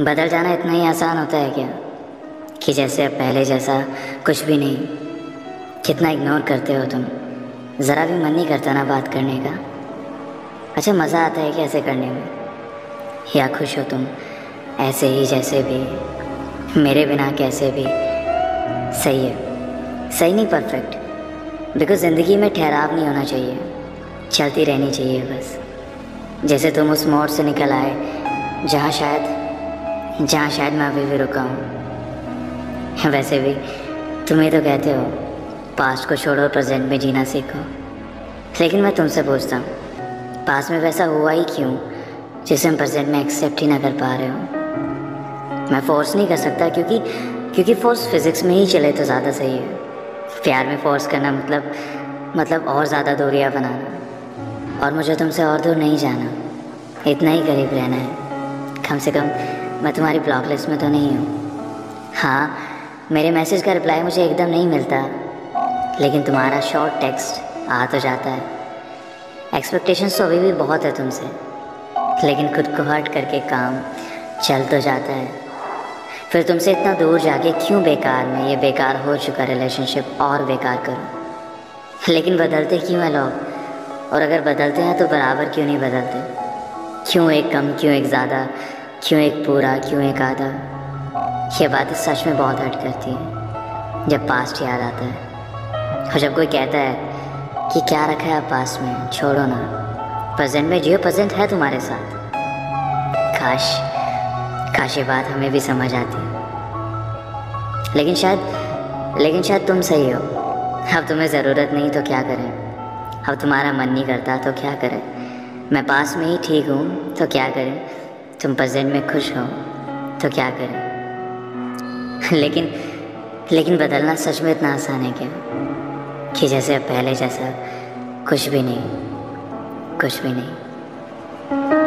बदल जाना इतना ही आसान होता है क्या? कि जैसे अब पहले जैसा कुछ भी नहीं, कितना इग्नोर करते हो तुम? ज़रा भी मन नहीं करता ना बात करने का। अच्छा मज़ा आता है कि ऐसे करने में? या खुश हो तुम ऐसे ही जैसे भी? मेरे बिना कैसे भी? सही है। सही नहीं परफेक्ट बिकॉज़ ज़िंदगी में ठहराव नहीं होना चाहिए। चलती रहनी चाहिए बस। जैसे तुम उस मोड़ से निकल आए, जहाँ शायद जहाँ शायद मैं अभी भी रुका हूँ। वैसे भी, तुम तो कहते हो, पास्ट को छोड़ो प्रेजेंट में जीना सीखो। लेकिन मैं तुमसे पूछता हूँ पास में वैसा हुआ ही क्यों, जिसे हम प्रेजेंट में एक्सेप्ट ही ना कर पा रहे हो? मैं फोर्स नहीं कर सकता क्योंकि क्योंकि फोर्स फिज़िक्स में ही चले तो ज़्यादा सही है। प्यार में फोर्स करना मतलब मतलब और ज़्यादा दूरियाँ बनाना। और मुझे तुमसे और दूर नहीं जाना। इतना ही करीब रहना है। कम से कम मैं तुम्हारी ब्लॉक लिस्ट में तो नहीं हूँ। हाँ मेरे मैसेज का रिप्लाई मुझे एकदम नहीं मिलता। लेकिन तुम्हारा शॉर्ट टेक्स्ट आ तो जाता है। एक्सपेक्टेशंस तो अभी भी बहुत है तुमसे। लेकिन खुद को हर्ट करके काम चल तो जाता है। फिर तुमसे इतना दूर जाके क्यों बेकार में ये बेकार हो चुका रिलेशनशिप और बेकार करूँ? लेकिन बदलते क्यों है लोग? और अगर बदलते हैं तो बराबर क्यों नहीं बदलते? क्यों एक कम, क्यों एक ज़्यादा? क्यों एक पूरा, क्यों एक आधा? ये बात सच में बहुत हर्ट करती है, जब पास्ट याद आता है। और जब कोई कहता है कि क्या रखा है आप पास में, छोड़ो ना। प्रेजेंट में जियो प्रेजेंट है तुम्हारे साथ। काश काश ये बात हमें भी समझ आती। लेकिन शायद लेकिन शायद तुम सही हो। अब तुम्हें ज़रूरत नहीं तो क्या करें? अब तुम्हारा मन नहीं करता तो क्या करें? मैं पास में ही ठीक हूँ तो क्या करें? तुम प्रेजेंट में खुश हो तो क्या करें? लेकिन लेकिन बदलना सच में इतना आसान है क्या? कि जैसे पहले जैसा कुछ भी नहीं, कुछ भी नहीं।